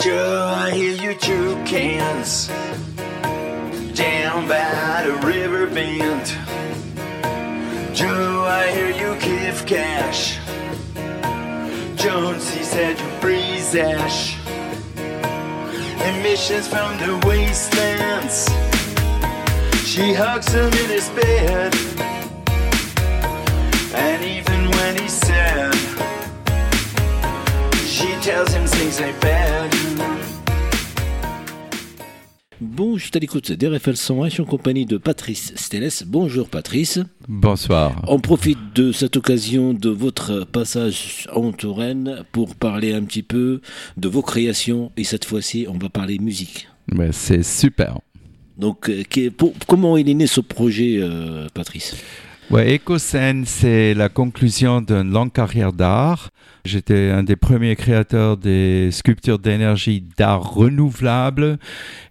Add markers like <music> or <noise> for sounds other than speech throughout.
Joe, I hear you chew cans down by the river bend. Joe, I hear you give cash. Jones, he said you breeze ash. Emissions from the wastelands. She hugs him in his bed. Bon, je suis à l'écoute d'RFL 101, je suis en compagnie de Patrice Stelles. Bonjour Patrice. Bonsoir. On profite de cette occasion de votre passage en Touraine pour parler un petit peu de vos créations et cette fois-ci on va parler musique. Ouais, c'est super. Donc euh, comment il est né ce projet euh, Patrice? Ouais, c'est la conclusion d'une longue carrière d'art. J'étais un des premiers créateurs des sculptures d'énergie d'art renouvelable.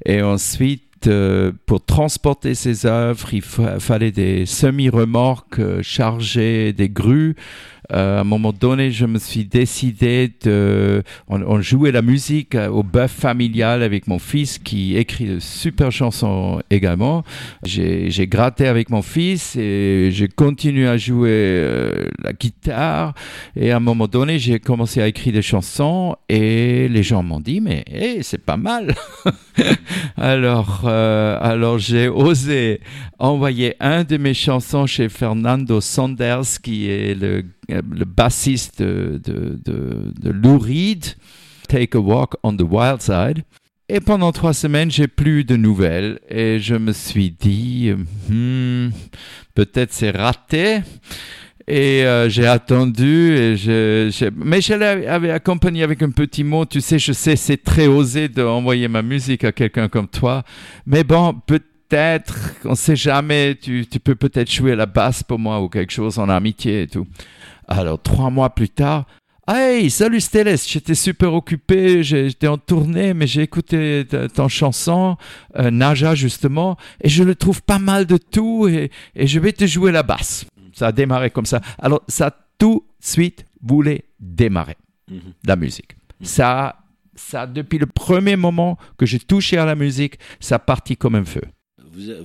Et ensuite, euh, pour transporter ces œuvres, il fa- fallait des semi-remorques euh, chargées, des grues. Euh, à un moment donné, je me suis décidé de... On, on jouait la musique euh, au bœuf familial avec mon fils qui écrit de super chansons également. J'ai gratté avec mon fils et j'ai continué à jouer euh, la guitare. Et à un moment donné, j'ai commencé à écrire des chansons et les gens m'ont dit, mais hey, c'est pas mal. <laughs> alors, euh, alors j'ai osé envoyer un de mes chansons chez Fernando Sanders, qui est le, le bassiste de, Lou Reed, Take a Walk on the Wild Side. Et pendant trois semaines, j'ai plus de nouvelles et je me suis dit, hmm, peut-être c'est raté. Et euh, j'ai attendu, et je- mais je l'avais accompagné avec un petit mot. Tu sais, je sais, c'est très osé d'envoyer ma musique à quelqu'un comme toi. Mais bon, peut-être, on ne sait jamais, tu, tu peux peut-être jouer la basse pour moi ou quelque chose en amitié et tout. Alors, trois mois plus tard, Hey, salut Stélès, j'étais super occupé, j'étais en tournée, mais j'ai écouté ton chanson, euh, Naja justement, et je le trouve pas mal de tout, et, et je vais te jouer la basse. Ça a démarré comme ça. Alors, ça tout de suite voulait démarrer, Mhm. la musique. Ça, ça, depuis le premier moment que j'ai touché à la musique, ça partit comme un feu.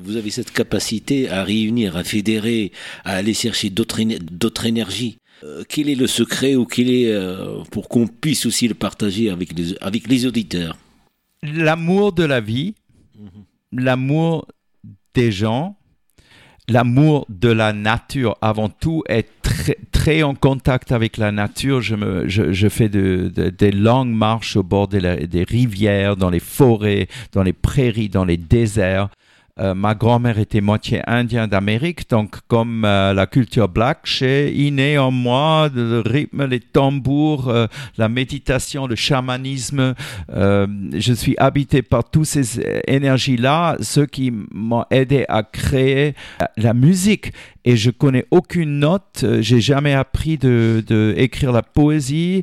vous, avez cette capacité à réunir, à fédérer, à aller chercher d'autres énergies. Euh, quel est le secret ou quel est euh, pour qu'on puisse aussi le partager avec les, avec les auditeurs? L'amour de la vie, l'amour des gens, l'amour de la nature avant tout, être très, en contact avec la nature. Je, me, je, fais de- de- des longues marches au bord des rivières, dans les forêts, dans les prairies, dans les déserts. Euh, ma grand-mère était moitié indienne d'Amérique, donc comme euh, la culture black, j'ai inné en moi le rythme, les tambours, euh, la méditation, le chamanisme. Je suis habité par toutes ces énergies-là, ce qui m'ont aidé à créer la musique. Et je connais aucune note, j'ai jamais appris de, de écrire la poésie.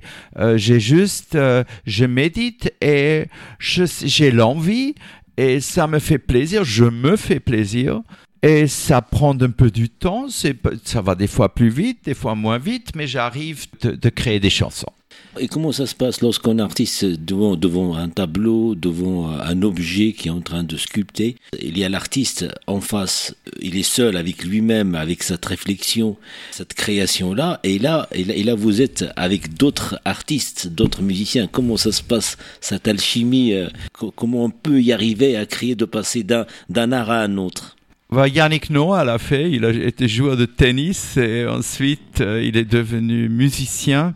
J'ai juste, je médite et j'ai l'envie et ça me fait plaisir, je me fais plaisir. Et ça prend un peu du temps, ça va des fois plus vite, des fois moins vite, mais j'arrive de, de créer des chansons. Et comment ça se passe lorsqu'on est artiste devant, devant un tableau, devant un objet qui est en train de sculpter Il y a l'artiste en face, il est seul avec lui-même, avec cette réflexion, cette création-là, et là, et là, et là vous êtes avec d'autres artistes, d'autres musiciens. Comment ça se passe, cette alchimie euh, co- Comment on peut y arriver à créer, de passer d'un d'un art à un autre? Bah, Yannick Noah l'a fait, il a été joueur de tennis et ensuite euh, il est devenu musicien.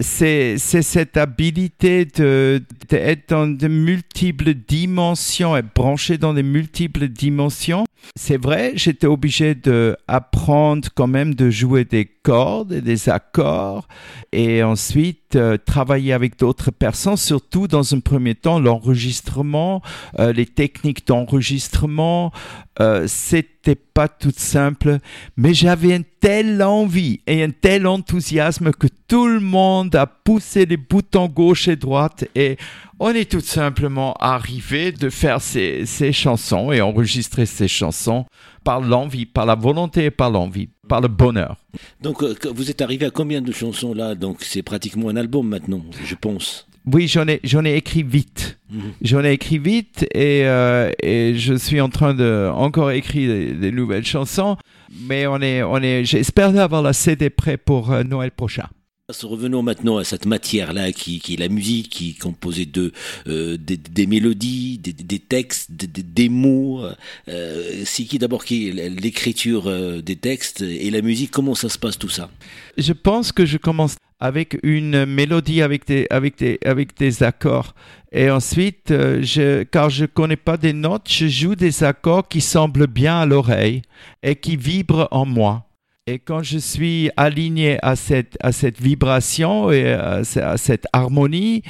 C'est, cette habilité de, d'être dans de multiples dimensions, être branché dans des multiples dimensions. C'est vrai, j'étais obligé d'apprendre quand même de jouer des cordes et des accords et ensuite euh, travailler avec d'autres personnes, surtout dans un premier temps l'enregistrement, euh, les techniques d'enregistrement. Euh, c'était pas tout simple, mais j'avais une telle envie et un tel enthousiasme que tout le monde a poussé les boutons gauche et droite et on est tout simplement arrivé de faire ces, ces chansons et enregistrer ces chansons par l'envie, par la volonté et par l'envie, par le bonheur. Donc, euh, vous êtes arrivé à combien de chansons là? Donc, c'est pratiquement un album maintenant, je pense. Oui, j'en ai, j'en ai écrit vite. J'en ai écrit vite et, euh, et je suis en train de encore écrire des, des nouvelles chansons. Mais on est, on est, j'espère avoir la CD prêt pour euh, Noël prochain. Revenons maintenant à cette matière-là qui, est la musique, qui est composée de euh, des, des mélodies, des, des textes, des, des mots. Euh, c'est qui d'abord qui l'écriture euh, des textes et la musique Comment ça se passe tout ça? Je pense que je commence avec une mélodie, avec des, avec des, avec des accords. Et ensuite, euh, je, car je connais pas des notes, je joue des accords qui semblent bien à l'oreille et qui vibrent en moi. Et quand je suis aligné à cette, à cette vibration et à, ce- à cette harmonie,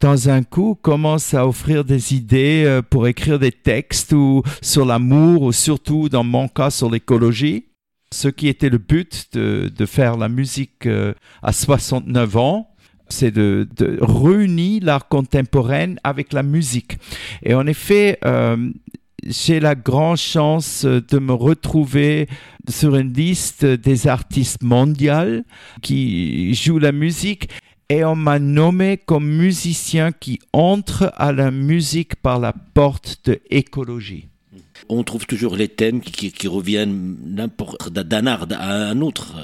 dans un coup, commence à offrir des idées euh, pour écrire des textes ou sur l'amour ou surtout, dans mon cas, sur l'écologie. Ce qui était le but de, de faire la musique euh, à 69 ans, c'est de, de réunir l'art contemporain avec la musique. Et en effet, euh, j'ai la grande chance de me retrouver sur une liste des artistes mondiaux qui jouent la musique et on m'a nommé comme musicien qui entre à la musique par la porte de écologie. On trouve toujours les thèmes qui, reviennent d'un art à un autre.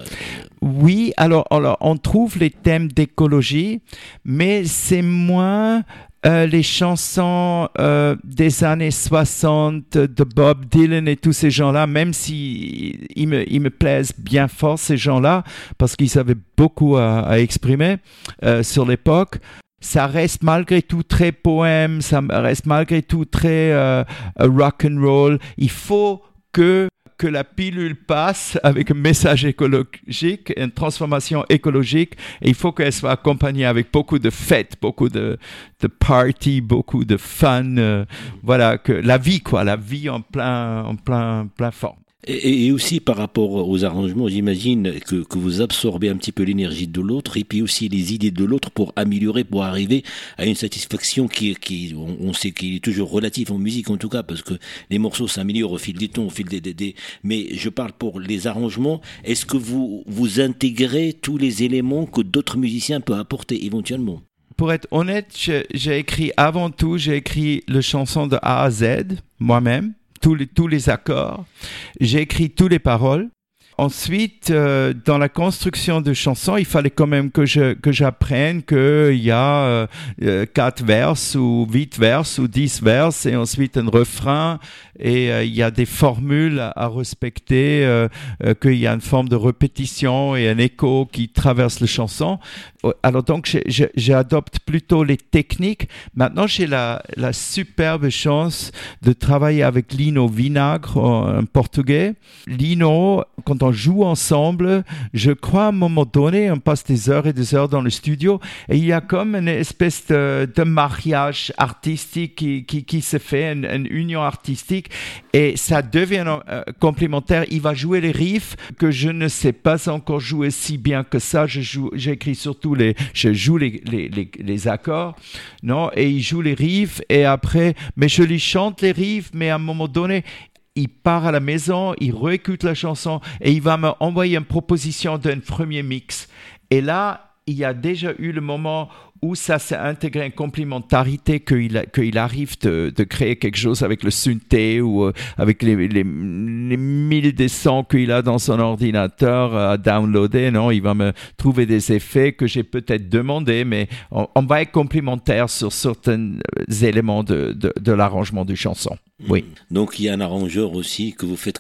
Oui, alors, on trouve les thèmes d'écologie, mais c'est moins euh, les chansons euh, des années 60 de Bob Dylan et tous ces gens-là, même si me, plaisent bien fort, ces gens-là, parce qu'ils avaient beaucoup à, exprimer euh, sur l'époque. Ça reste malgré tout très poème, ça reste malgré tout très rock and roll. Il faut que que la pilule passe avec un message écologique, une transformation écologique, et il faut qu'elle soit accompagnée avec beaucoup de fêtes, beaucoup de, de parties, beaucoup de fun, euh, voilà, que la vie, quoi, la vie en plein, en plein, plein forme. Et, aussi par rapport aux arrangements, j'imagine que, vous absorbez un petit peu l'énergie de l'autre et puis aussi les idées de l'autre pour améliorer, pour arriver à une satisfaction qui, on, sait qu'il est toujours relatif en musique en tout cas parce que les morceaux s'améliorent au fil des tons, au fil des, des, des mais je parle pour les arrangements. Est-ce que vous vous intégrez tous les éléments que d'autres musiciens peuvent apporter éventuellement? Pour être honnête, j'ai écrit avant tout, j'ai écrit le chanson de A à Z moi-même tous les, tous les accords. J'ai écrit toutes les paroles. Ensuite, euh, dans la construction de chansons, il fallait quand même que je que j'apprenne qu'il y a euh, quatre verses ou huit verses ou dix verses et ensuite un refrain et euh, il y a des formules à, respecter, euh, euh, qu'il y a une forme de répétition et un écho qui traverse la chanson. Alors donc, j'adopte plutôt les techniques. Maintenant, j'ai la, superbe chance de travailler avec Lino Vinagre, un portugais. Lino, quand on joue ensemble, je crois à un moment donné, on passe des heures et des heures dans le studio et il y a comme une espèce de, mariage artistique qui, se fait, une, union artistique et ça devient euh, complémentaire. Il va jouer les riffs que je ne sais pas encore jouer si bien que ça. Je joue, j'écris surtout les, je joue les, les, les, accords, non, et il joue les riffs et après, mais je lui chante les riffs, mais à un moment donné, il part à la maison, il réécoute la chanson et il va me envoyer une proposition d'un premier mix. Et là, il y a déjà eu le moment où ça s'est intégré une complémentarité qu'il qu'il arrive de, de, créer quelque chose avec le synthé ou euh, avec les, les, les mille des sons qu'il a dans son ordinateur à downloader. Non, il va me trouver des effets que j'ai peut-être demandé, mais on, on, va être complémentaire sur certains éléments de, de, de l'arrangement du chanson. Oui. Donc il y a un arrangeur aussi que vous faites,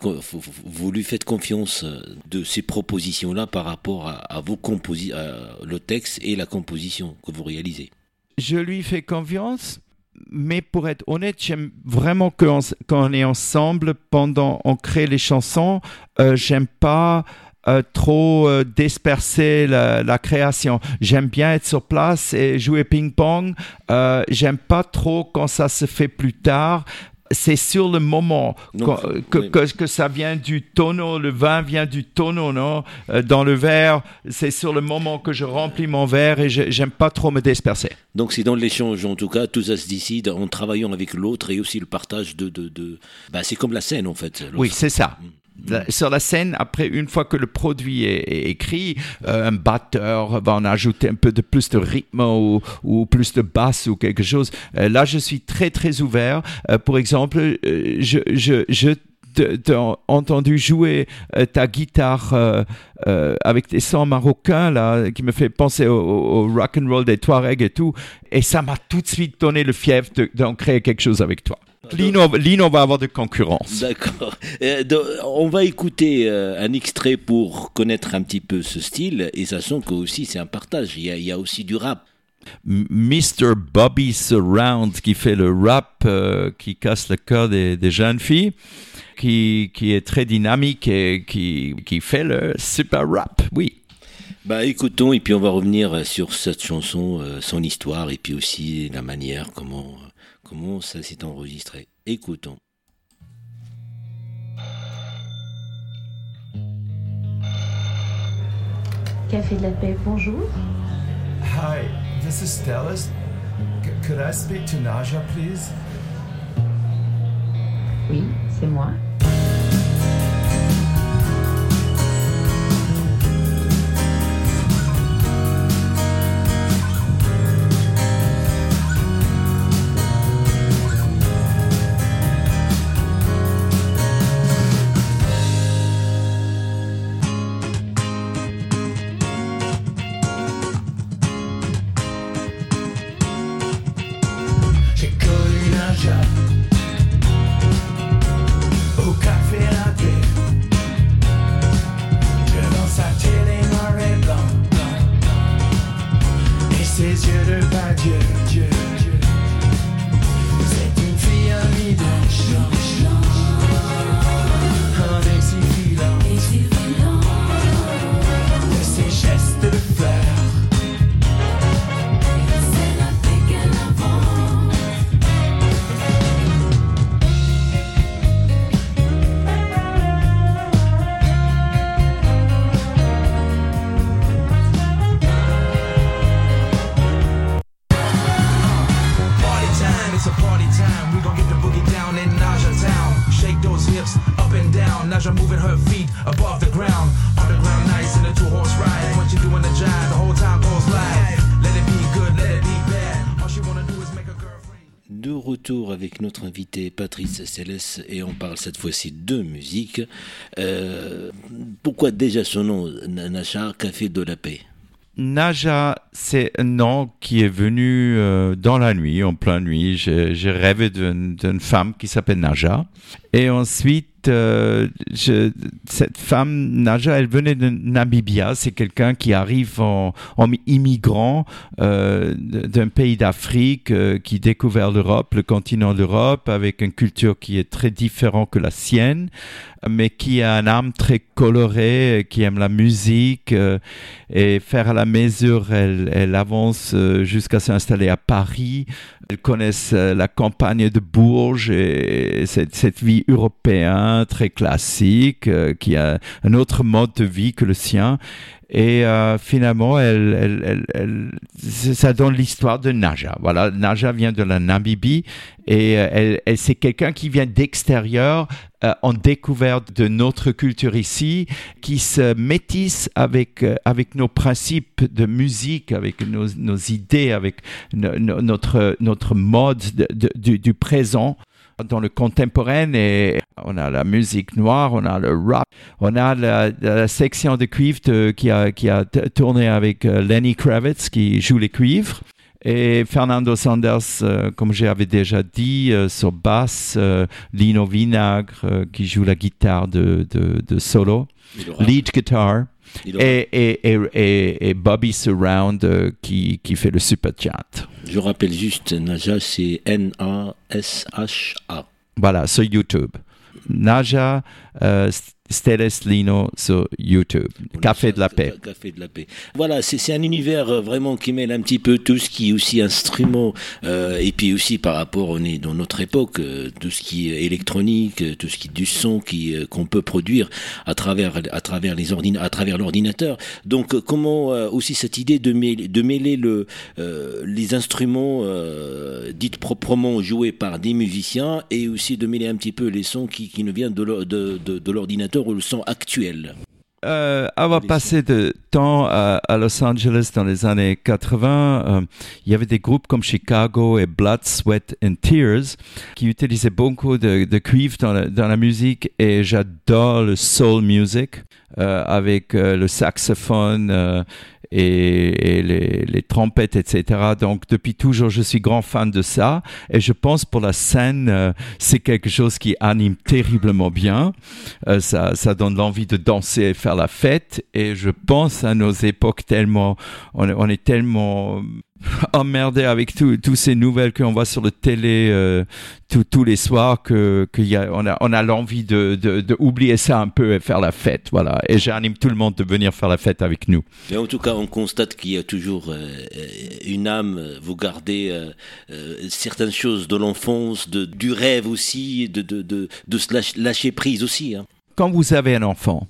vous lui faites confiance de ces propositions-là par rapport à, à vos composi le texte et la composition que vous réalisez. Je lui fais confiance, mais pour être honnête, j'aime vraiment qu'on on est ensemble pendant on crée les chansons. Euh, j'aime pas euh, trop euh, disperser la, la création. J'aime bien être sur place et jouer ping-pong. Euh, J'aime pas trop quand ça se fait plus tard c'est sur le moment Non, que, que, oui. que, que, ça vient du tonneau, le vin vient du tonneau, non? Euh, Dans le verre, c'est sur le moment que je remplis mon verre et j'aime pas trop me disperser. Donc c'est dans l'échange, en tout cas, tout ça se décide en travaillant avec l'autre et aussi le partage de... de, de... Bah, c'est comme la scène, en fait. Oui, c'est ça. Sur la scène, après, une fois que le produit est, écrit, un batteur va en ajouter un peu de plus de rythme ou, plus de basse ou quelque chose. là, je suis très, très ouvert. pour exemple, je entendu jouer euh, ta guitare euh, euh, avec des sons marocains là, qui me fait penser au, rock and roll des Touaregs et tout, et ça m'a tout de suite donné le fief d'en créer quelque chose avec toi. Lino, Lino, va avoir de concurrence. D'accord. on va écouter un extrait pour connaître un petit peu ce style, et ça sent que aussi c'est un partage. Il y, a, aussi du rap. Mr. Bobby Surround qui fait le rap qui casse le cœur des, des jeunes filles qui, qui est très dynamique et qui, qui fait le super rap, oui. Bah écoutons et puis on va revenir sur cette chanson, euh, son histoire et puis aussi la manière comment comment ça s'est enregistré. Écoutons. Café de la paix, bonjour. Hi, this is Stellis. could I speak to Naja, please? Oui, c'est moi. Notre invité Patrice Céleste et on parle cette fois-ci de musique. Euh, pourquoi déjà son nom, Nacha, Café de la Paix? Naja, c'est un nom qui est venu euh, dans la nuit, en pleine nuit. J'ai rêvé d'une femme qui s'appelle Naja. Et ensuite, euh, cette femme, Naja, elle venait de Namibia. C'est quelqu'un qui arrive en, immigrant euh, d'un pays d'Afrique euh, qui découvert l'Europe, le continent d'Europe, avec une culture qui est très différente que la sienne, mais qui a un âme très colorée, qui aime la musique et faire à la mesure. Elle, elle avance jusqu'à s'installer à Paris. Elle connaît la campagne de Bourges et cette, cette vie européenne très classique, euh, qui a un autre mode de vie que le sien. Et euh, finalement, elle, ça donne l'histoire de Naja. Voilà, Naja vient de la Namibie et euh, elle, c'est quelqu'un qui vient d'extérieur en découverte de notre culture ici, qui se métisse avec, avec nos principes de musique, avec nos, nos idées, avec notre, notre mode du présent dans le contemporain et on a la musique noire, on a le rock, on a la, section de cuivre qui, a, qui a tourné avec euh, Lenny Kravitz qui joue les cuivres. Et Fernando Sanders, euh, comme j'avais déjà dit, euh, sur basse, Lino Vinagre qui joue la guitare de, de, de solo, lead guitar. Et, et, et, et, Bobby Surround euh, qui, qui fait le super chat. Je rappelle juste, Naja, c'est N-A-S-H-A. Voilà, sur YouTube. Naja, euh, Lino sur YouTube. Café de la paix. Café de la paix. Voilà, c'est un univers euh, vraiment qui mêle un petit peu tout ce qui est aussi instrument euh, et puis aussi par rapport, on est dans notre époque, euh, tout ce qui est électronique, euh, tout ce qui est du son qui qu'on peut produire à travers à travers les ordinateurs, à travers l'ordinateur. Donc comment aussi cette idée de mêler, de mêler le les instruments dits proprement joués par des musiciens et aussi de mêler un petit peu les sons qui, qui nous viennent de l'ordinateur le son actuel euh, avoir passé de temps à, à, Los Angeles dans les années 80, euh, il y avait des groupes comme Chicago et Blood, Sweat and Tears qui utilisaient beaucoup de, de cuivre dans la, dans la, musique et j'adore le soul music euh, avec euh, le saxophone et, et les, les, trompettes, etc. Donc depuis toujours, je suis grand fan de ça. Et je pense pour la scène, euh, c'est quelque chose qui anime terriblement bien. Euh, ça, ça donne l'envie de danser et faire la fête. Et je pense à nos époques tellement, on, on est tellement emmerdé avec toutes ces nouvelles qu'on voit sur le télé euh, tous les soirs que a on a on a l'envie de, de, de, oublier ça un peu et faire la fête voilà et j'anime tout le monde de venir faire la fête avec nous mais en tout cas on constate qu'il y a toujours euh, une âme vous gardez euh, euh certaines choses de l'enfance de du rêve aussi de de de, de se lâcher, lâcher prise aussi hein. quand vous avez un enfant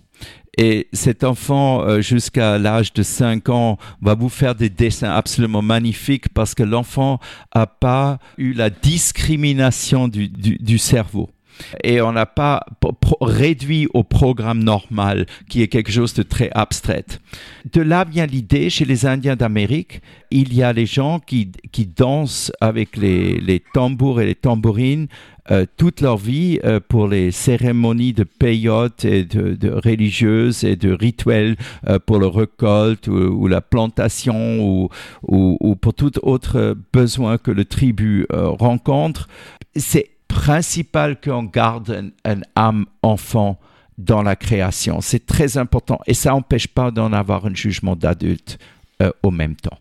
et cet enfant, euh, jusqu'à l'âge de 5 ans, va vous faire des dessins absolument magnifiques parce que l'enfant n'a pas eu la discrimination du, du, du cerveau et on n'a pas réduit au programme normal qui est quelque chose de très abstrait. De là vient l'idée chez les Indiens d'Amérique, il y a les gens qui, qui dansent avec les, les tambours et les tambourines euh, toute leur vie euh, pour les cérémonies de peyote et de, religieuses et de rituels euh, pour le récolte ou, la plantation ou, ou, ou, pour tout autre besoin que le tribu rencontre. C'est principal qu'on garde un, âme enfant dans la création. C'est très important et ça n'empêche pas d'en avoir un jugement d'adulte euh, au même temps.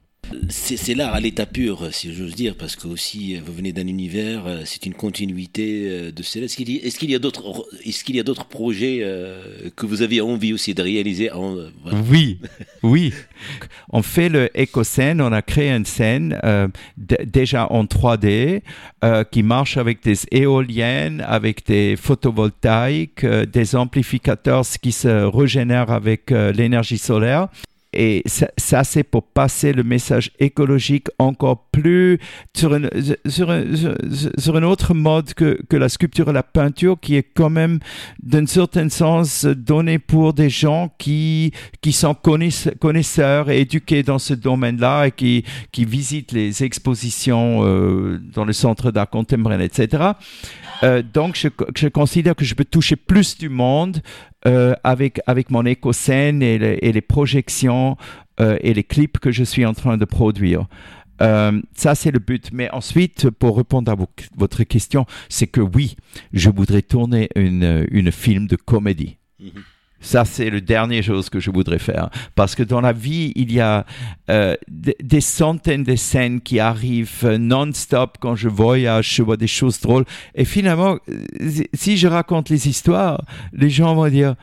C'est l'art à l'état pur, si j'ose dire, parce que aussi vous venez d'un univers, c'est une continuité de cela. Est-ce qu'il y, a d'autres, qu'il y a d'autres projets euh, que vous avez envie aussi de réaliser. Oui, oui. On fait le éco-scène, on a créé une scène euh, déjà en 3D euh, qui marche avec des éoliennes, avec des photovoltaïques, euh, des amplificateurs qui se régénèrent avec l'énergie solaire et ça, c'est pour passer le message écologique encore plus sur, un, autre mode que, la sculpture et la peinture qui est quand même d'un certain sens donné pour des gens qui, sont connaisseurs et éduqués dans ce domaine-là et qui, qui visitent les expositions euh, dans le centre d'art contemporain, etc. Euh, donc, je, considère que je peux toucher plus du monde euh, avec, avec mon éco-scène et, les, projections euh, et les clips que je suis en train de produire. Ça, c'est le but. Mais ensuite, pour répondre à votre question, c'est que oui, je voudrais tourner une, une film de comédie. Mm -hmm. Ça, c'est le dernier chose que je voudrais faire. Parce que dans la vie, il y a euh, des centaines de scènes qui arrivent non-stop quand je voyage, je vois des choses drôles. Et finalement, si je raconte les histoires, les gens vont dire,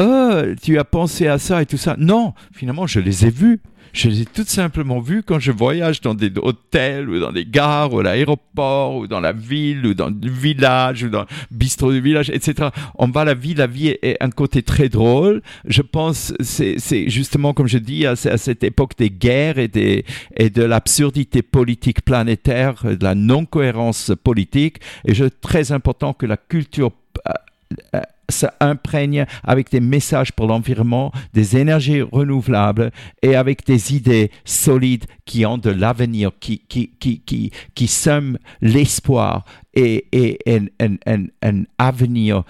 oh, tu as pensé à ça et tout ça. Non, finalement, je les ai vus. Je les ai tout simplement vus quand je voyage dans des hôtels ou dans des gares ou à l'aéroport ou dans la ville ou dans le village ou dans le bistrot du village, etc. On va à la vie, la vie est un côté très drôle. Je pense c'est justement comme je dis à, cette époque des guerres et de l'absurdité politique planétaire, de la non-cohérence politique. Et je très important que la culture euh, s'imprègne avec des messages pour l'environnement, des énergies renouvelables et avec des idées solides qui ont de l'avenir, qui, qui, qui, qui, qui l'espoir et, et un, un, un, un avenir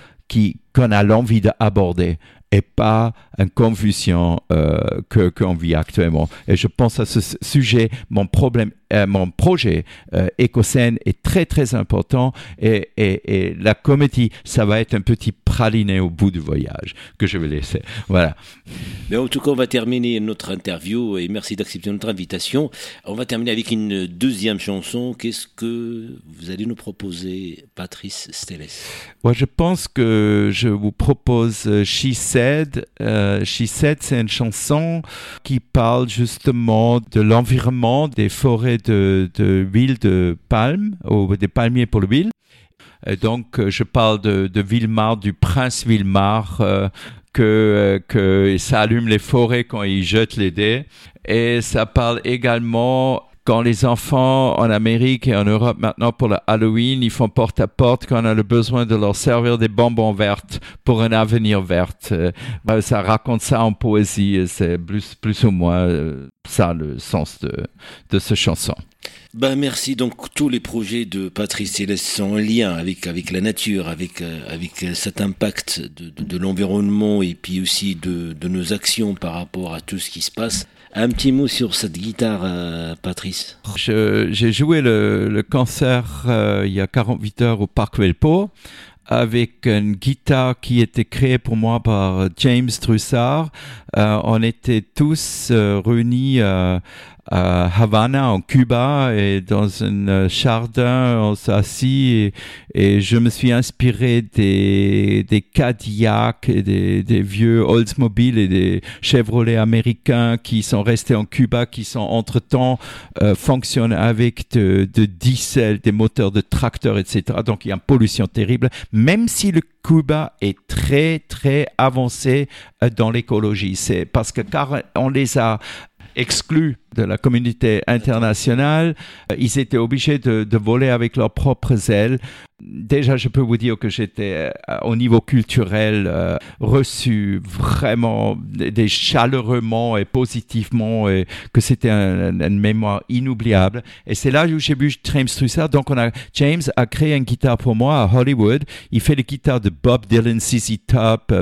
qu'on a l'envie d'aborder et pas une confusion euh, que qu'on vit actuellement. Et je pense à ce sujet, mon problème, euh, mon projet euh, Écoscène est très très important et, et, et, la comédie, ça va être un petit praliné au bout du voyage que je vais laisser. Voilà. Mais en tout cas, on va terminer notre interview et merci d'accepter notre invitation. On va terminer avec une deuxième chanson. Qu'est-ce que vous allez nous proposer, Patrice Stelles Moi, je pense que je vous propose She Said. Euh, She Said, c'est une chanson qui parle justement de l'environnement des forêts de, de huile de palme ou des palmiers pour l'huile. Donc, je parle de, de Villemar, du prince Villemar, euh, que, que ça allume les forêts quand il jette les dés. Et ça parle également quand les enfants en Amérique et en Europe maintenant pour le Halloween, ils font porte à porte quand on a le besoin de leur servir des bonbons vertes pour un avenir vert. Euh, ben, ça raconte ça en poésie et c'est plus, ou moins euh, ça le sens de, de ce chanson. Ben merci. Donc tous les projets de Patrice Céleste sont en lien avec avec la nature, avec euh, avec cet impact de, de, de l'environnement et puis aussi de, de nos actions par rapport à tout ce qui se passe. Un petit mot sur cette guitare, euh, Patrice. J'ai joué le, le concert euh, il y a 48 heures au Parc Velpo avec une guitare qui était créée pour moi par James Trussard. Euh, on était tous réunis à Havana, en Cuba, et dans un euh, jardin, on s'est assis et, et je me suis inspiré des, des Cadillacs et des, des vieux Oldsmobile et des Chevrolet américains qui sont restés en Cuba, qui sont entre-temps euh, fonctionnent avec de, de diesel, des moteurs de tracteurs, etc. Donc il y a une pollution terrible, même si le Cuba est très, très avancé euh, dans l'écologie. C'est parce que car on les a exclus de la communauté internationale, euh, ils étaient obligés de, voler avec leurs propres ailes. Déjà, je peux vous dire que j'étais euh, au niveau culturel euh, reçu vraiment des des chaleureusement et positivement et que c'était un- un- une mémoire inoubliable. Et c'est là où j'ai vu James Trussard. Donc, on a, James a créé une guitare pour moi à Hollywood. Il fait les guitares de Bob Dylan, ZZ Top,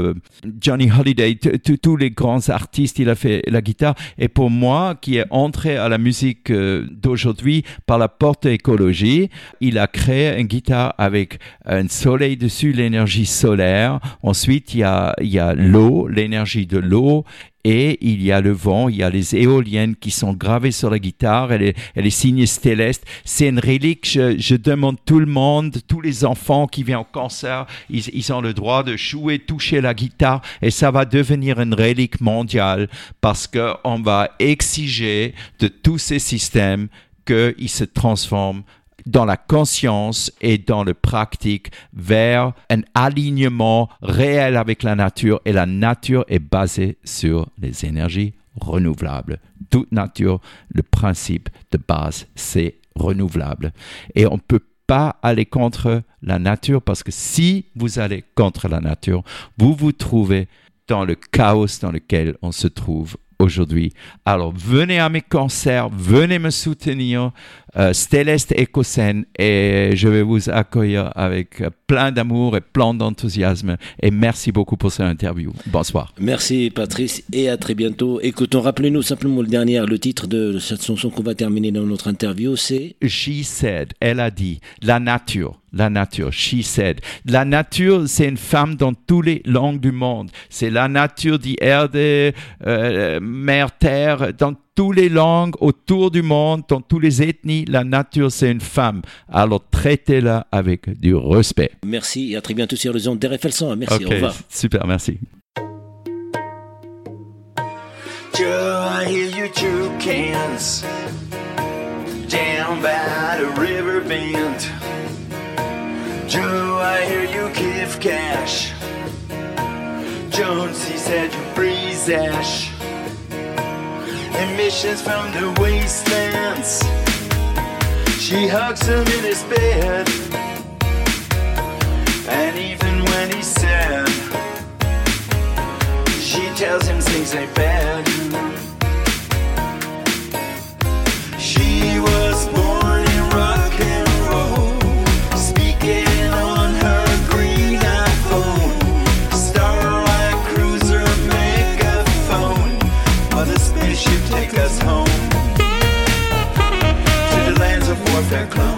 Johnny Holiday, tous les grands artistes. Il a fait la guitare. Et pour moi, qui est entré à la musique euh, d'aujourd'hui par la porte écologie, il a créé une guitare avec un soleil dessus, l'énergie solaire. Ensuite, il y a, il y a l'eau, l'énergie de l'eau. Et il y a le vent, il y a les éoliennes qui sont gravées sur la guitare, elle est, elle est signée Céleste. C'est une relique, je, demande tout le monde, tous les enfants qui viennent au concert, ils, ils ont le droit de jouer, toucher la guitare, et ça va devenir une relique mondiale parce qu'on va exiger de tous ces systèmes qu'ils se transforment dans la conscience et dans le pratique vers un alignement réel avec la nature et la nature est basée sur les énergies renouvelables. Toute nature, le principe de base, c'est renouvelable. Et on ne peut pas aller contre la nature parce que si vous allez contre la nature, vous vous trouvez dans le chaos dans lequel on se trouve aujourd'hui. Alors venez à mes concerts, venez me soutenir, euh, Céleste Écosène, et je vais vous accueillir avec euh, plein d'amour et plein d'enthousiasme. Et merci beaucoup pour cette interview. Bonsoir. Merci Patrice et à très bientôt. Écoutons, rappelez-nous simplement le dernier, le titre de cette chanson qu'on va terminer dans notre interview, c'est She said, elle a dit, la nature, la nature, she said. La nature, c'est une femme dans toutes les langues du monde. C'est la nature dit Erde, euh, mer, terre, dans toutes les langues autour du monde, dans toutes les ethnies, la nature, c'est une femme. Alors traitez-la avec du respect. Merci et à très bientôt sur les ondes d'RFL 100. Merci, Ok, au revoir. super, merci. Joe, Joe, I hear you give cash. Jones, he said you breeze ash. Emissions from the wastelands. She hugs him in his bed. And even when he's sad, she tells him things ain't bad. that clown.